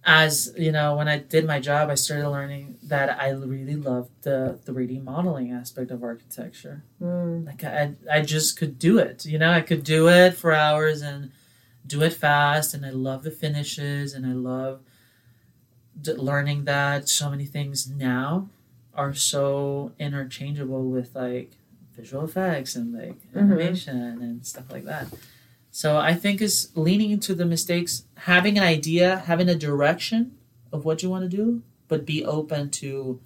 as you know when i did my job i started learning that i really loved the 3d modeling aspect of architecture Mm. like I, I just could do it you know i could do it for hours and do it fast and i love the finishes and i love d- learning that so many things now are so interchangeable with like visual effects and like Mhm. animation and stuff like that. So I think is leaning into the mistakes, having an idea, having a direction of what you want to do, but be open to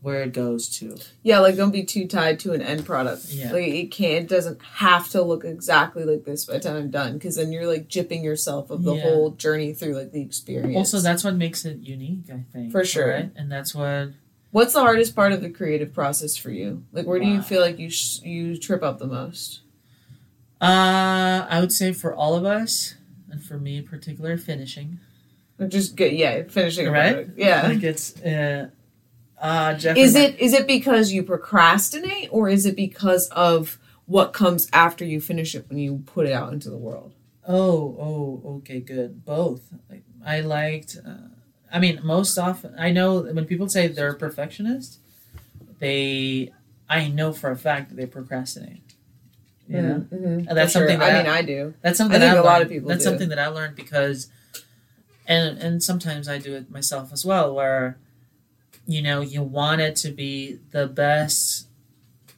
where it goes to. Yeah, like don't be too tied to an end product. Yeah. Like it can't it doesn't have to look exactly like this by the time I'm done because then you're like jipping yourself of the Yeah. whole journey through like the experience. Also, that's what makes it unique, I think. For sure. right? And that's what What's the hardest part of the creative process for you? Like where do you feel like you sh- you trip up the most? Uh I would say for all of us and for me in particular finishing. Just get yeah, finishing Right? Yeah. Like it's uh uh Jeff Is it is it because you procrastinate or is it because of what comes after you finish it when you put it out into the world? Oh, oh, okay, good. Both. Like I liked. Uh, I mean, most often I know when people say they're perfectionist, they. I know for a fact that they procrastinate. You know, Mhm. And that's sure. something that I I- mean I do. that's something I think I've a lot of people That's do. something that I learned because, and and sometimes I do it myself as well, where, you know, you want it to be the best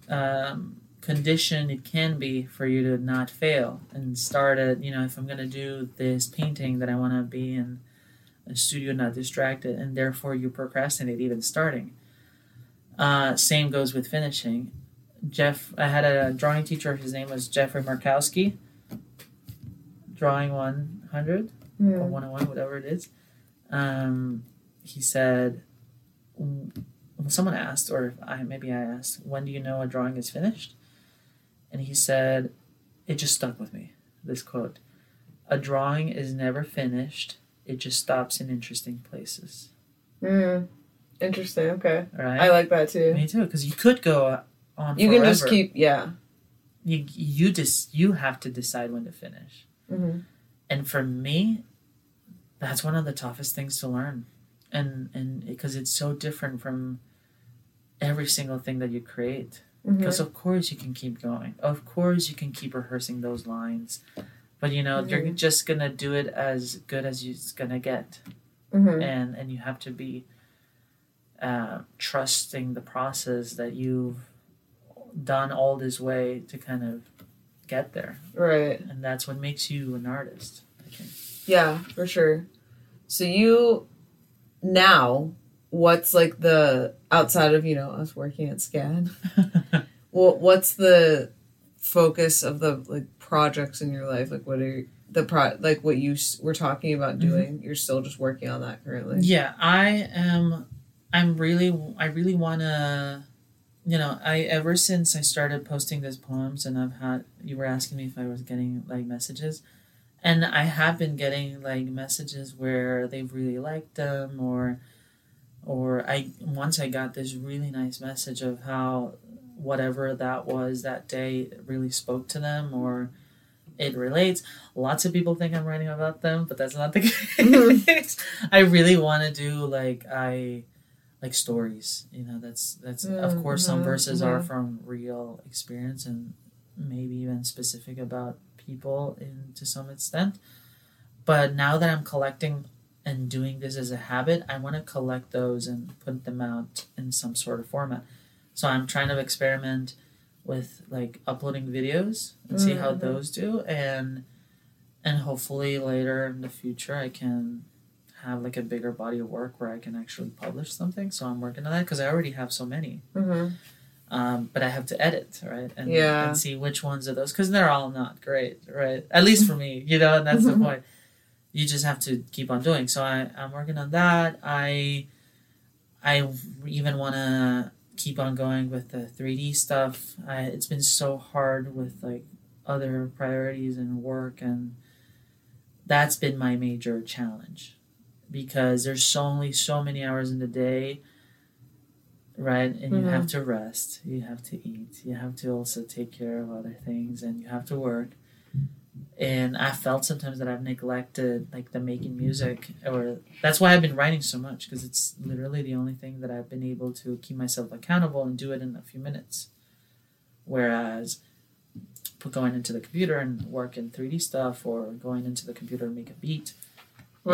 um, condition it can be for you to not fail and start it. You know, if I'm gonna do this painting, that I want to be in a studio, not distracted, and therefore you procrastinate even starting. Uh, same goes with finishing. Jeff, I had a drawing teacher. His name was Jeffrey Markowski. Drawing 100 or Mm. 101, whatever it is. Um, he said, someone asked, or I maybe I asked, when do you know a drawing is finished? And he said, it just stuck with me. This quote: "A drawing is never finished. It just stops in interesting places." Mm. Interesting. Okay. Right? I like that too. Me too, because you could go on. You can just keep yeah. You you just you have to decide when to finish. hmm and for me that's one of the toughest things to learn and and because it's so different from every single thing that you create because of course you can keep going of course you can keep rehearsing those lines but you know you're Mhm. just gonna do it as good as it's gonna get hmm and and you have to be uh, trusting the process that you've done all this way to kind of get there Right. and that's what makes you an artist i think Yeah, for sure. So you now, what's like the outside of you know us working at SCAD? Well, what's the focus of the like projects in your life? Like, what are the pro like what you were talking about Mm-hmm. doing? You're still just working on that currently. Yeah, I am. I'm really. I really want to. You know, I ever since I started posting these poems, and I've had. You were asking me if I was getting like messages, and I have been getting like messages where they really liked them, or, or I once I got this really nice message of how whatever that was that day really spoke to them, or it relates. Lots of people think I'm writing about them, but that's not the case. Mm-hmm. I really want to do like I like stories. You know, that's that's of course some verses are mhm. from real experience and maybe even specific about people in to some extent. But now that I'm collecting and doing this as a habit, I want to collect those and put them out in some sort of format. So I'm trying to experiment with like uploading videos and see how Mhm. those do and and hopefully later in the future I can have like a bigger body of work where I can actually publish something. So I'm working on that because I already have so many. hmm Um, but I have to edit, right? And, Yeah. and see which ones are those because they're all not great, right? At least for me, you know, and that's the point. You just have to keep on doing. So I, I'm working on that. I I even want to keep on going with the 3D stuff. I, it's been so hard with like other priorities and work, and that's been my major challenge because there's so only so many hours in the day right? And you have mm-hmm. to rest. You have to eat. You have to also take care of other things and you have to work. And i felt sometimes that i've neglected like the making music or that's why i've been writing so much because it's literally the only thing that i've been able to keep myself accountable and do it in a few minutes. Whereas put going into the computer and work in 3d stuff or going into the computer and make a beat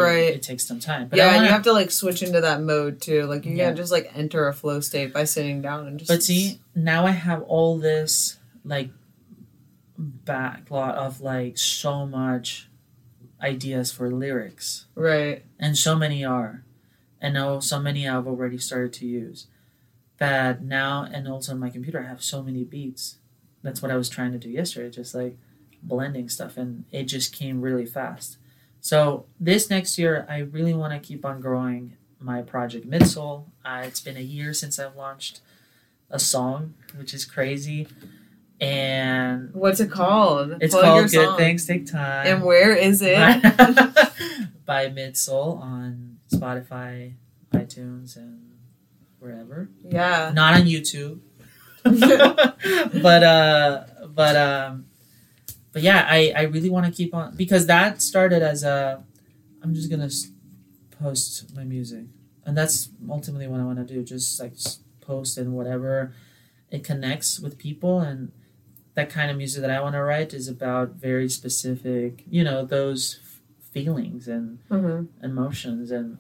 Right. It, it takes some time. But yeah, wanna- you have to like switch into that mode too. Like you Yeah. can't just like enter a flow state by sitting down and just. But see, now I have all this like backlog of like so much ideas for lyrics, right. and so many are, and now so many I've already started to use. That now, and also on my computer, I have so many beats. That's what I was trying to do yesterday, just like blending stuff, and it just came really fast. So this next year, I really want to keep on growing my project midsoul. Uh, it's been a year since I've launched a song, which is crazy, and What's it called? it's called "Good song. Things Take Time." And where is it? by midsoul on Spotify, iTunes, and wherever. yeah. Not on YouTube, but uh, but um, but yeah, I I really want to keep on because that started as a I'm just gonna post my music, and that's ultimately what I want to do. Just like s- post and whatever it connects with people and that kind of music that I want to write is about very specific, you know, those f- feelings and Mhm. emotions and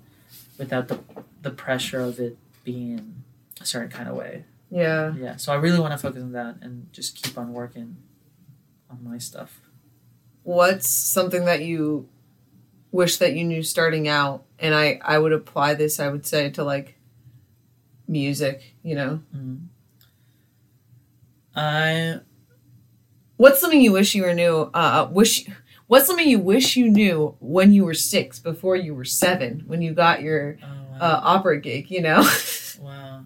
without the the pressure of it being a certain kind of way. Yeah. Yeah. So I really want to focus on that and just keep on working on my stuff. What's something that you wish that you knew starting out? And I I would apply this. I would say to like music. You know, Mm. I what's something you wish you were knew? Uh, wish. What's something you wish you knew when you were six, before you were seven, when you got your oh, wow. uh, opera gig? You know. wow.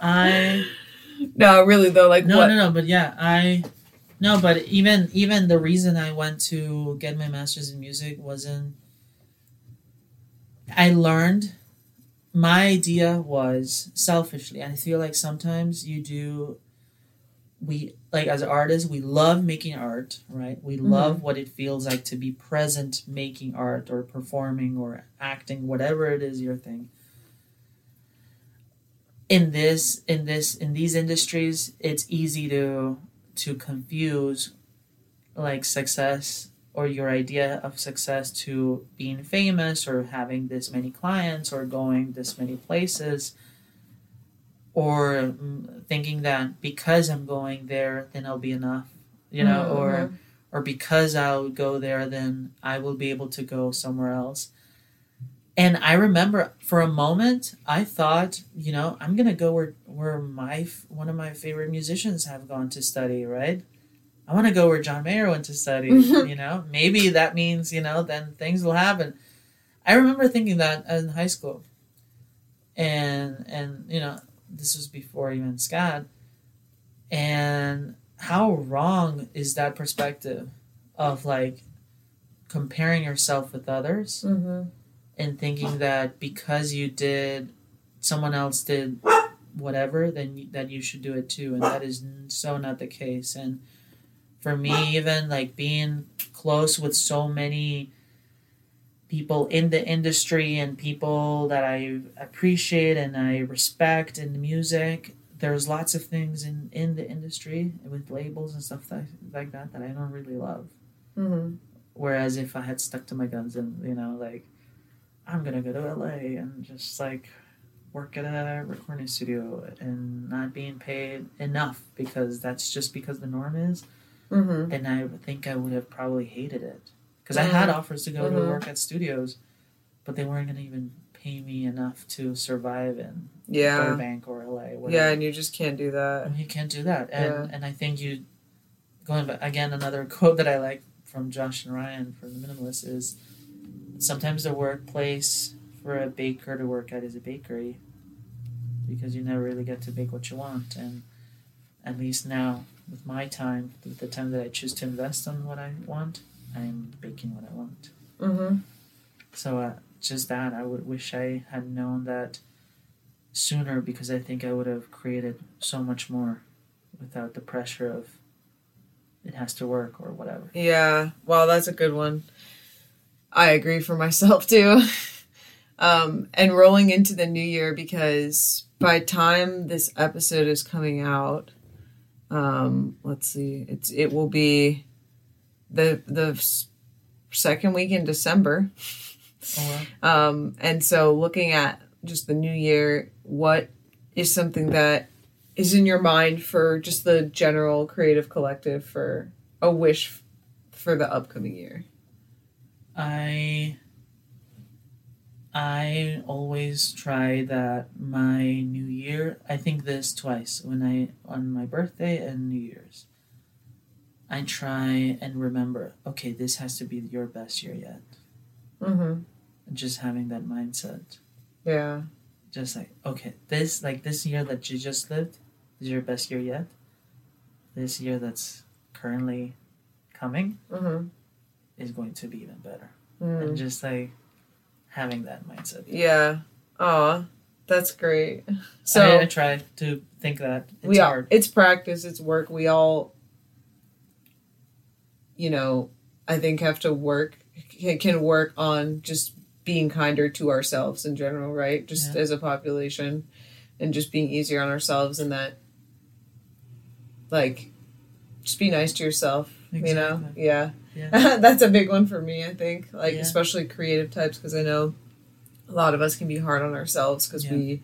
I no, really though. Like no what? no no but yeah I no but even even the reason I went to get my master's in music wasn't I learned my idea was selfishly and I feel like sometimes you do we like as artists we love making art right we Mhm. love what it feels like to be present making art or performing or acting whatever it is your thing in this in this in these industries it's easy to to confuse like success or your idea of success to being famous or having this many clients or going this many places or mm, thinking that because I'm going there then I'll be enough you know or Mhm. or because I'll go there, then I will be able to go somewhere else. And I remember for a moment, I thought, you know, I'm gonna go where where my one of my favorite musicians have gone to study, right? I want to go where John Mayer went to study. you know, maybe that means you know then things will happen. I remember thinking that in high school, and and you know this was before even SCAD and how wrong is that perspective of like comparing yourself with others Mhm. And thinking that because you did someone else did whatever then you, that you should do it too and that is so not the case and for me even like being close with so many people in the industry and people that I appreciate and I respect in the music there's lots of things in in the industry with labels and stuff that, like that that I don't really love Mhm. Whereas if I had stuck to my guns and you know like I'm gonna go to LA and just like work at a recording studio and not being paid enough because that's just because the norm is, Mhm. and I think I would have probably hated it because I had Mhm. offers to go Mhm. to work at studios, but they weren't gonna even pay me enough to survive in Yeah. Burbank or LA. Whatever. Yeah, and you just can't do that. you can't do that, and Yeah. and I think you going back again another quote that I like from Josh and Ryan from the Minimalist is sometimes the workplace for a baker to work at is a bakery because you never really get to bake what you want and at least now with my time with the time that I choose to invest on what I want I'm baking what I want Mm-hmm. so uh, just that I would wish I had known that sooner because I think I would have created so much more without the pressure of it has to work or whatever. Yeah. Wow, that's a good one. I agree for myself too. um, and rolling into the new year because by time this episode is coming out, um, let's see, it's it will be the the second week in December. Wow. Um, and so looking at just the new year, what is something that is in your mind for just the general creative collective for a wish for the upcoming year? I I always try that my new year I think this twice when I on my birthday and New Year's. I try and remember, okay, this has to be your best year yet. Mm-hmm. Just having that mindset. Yeah. Just like, okay, this like this year that you just lived is your best year yet. This year that's currently coming Mm-hmm. Is going to be even better. Mm. And just like having that mindset. Yeah. Aw, that's great. So I, I try to think that it's we all, hard. it's practice, it's work. We all, you know, I think have to work can, work on just being kinder to ourselves in general, right? Just Yeah. as a population, and just being easier on ourselves, and that, like, just be nice to yourself. You know, yeah. Yeah. That's a big one for me. I think, like Yeah. especially creative types, because I know a lot of us can be hard on ourselves because Yeah. we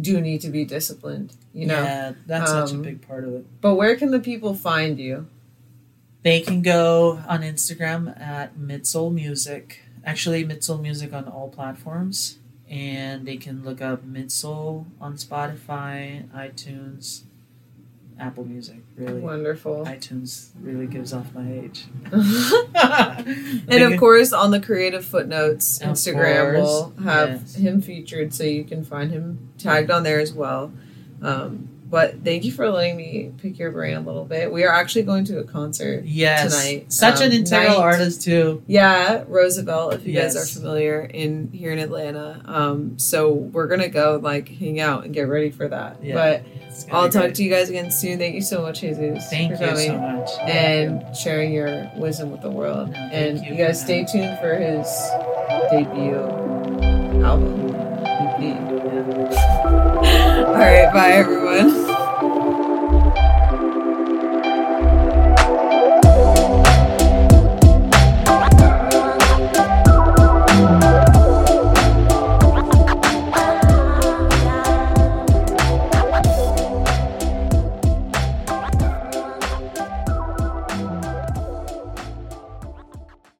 do need to be disciplined. You know. yeah, that's such a um, big part of it. But where can the people find you? They can go on Instagram at midsoul Music. Actually, midsoul Music on all platforms. And they can look up midsoul on Spotify, iTunes, Apple Music. Really, Wonderful. iTunes really gives off my age. and of course, on the Creative Footnotes Of Instagram, we'll have yes. him featured, so you can find him tagged on there as well. Um, but thank you for letting me pick your brain a little bit. We are actually going to a concert. yes, tonight, such an um, integral night. artist too. Yeah, Roosevelt, if you guys are familiar in here in Atlanta. Um, so we're gonna go like hang out and get ready for that. Yeah, But I'll talk great. to you guys again soon. Thank you so much, Jesus, Thank for you coming so much. and sharing your wisdom with the world. No, and you you guys stay having tuned for his debut album EP. All right, bye everyone.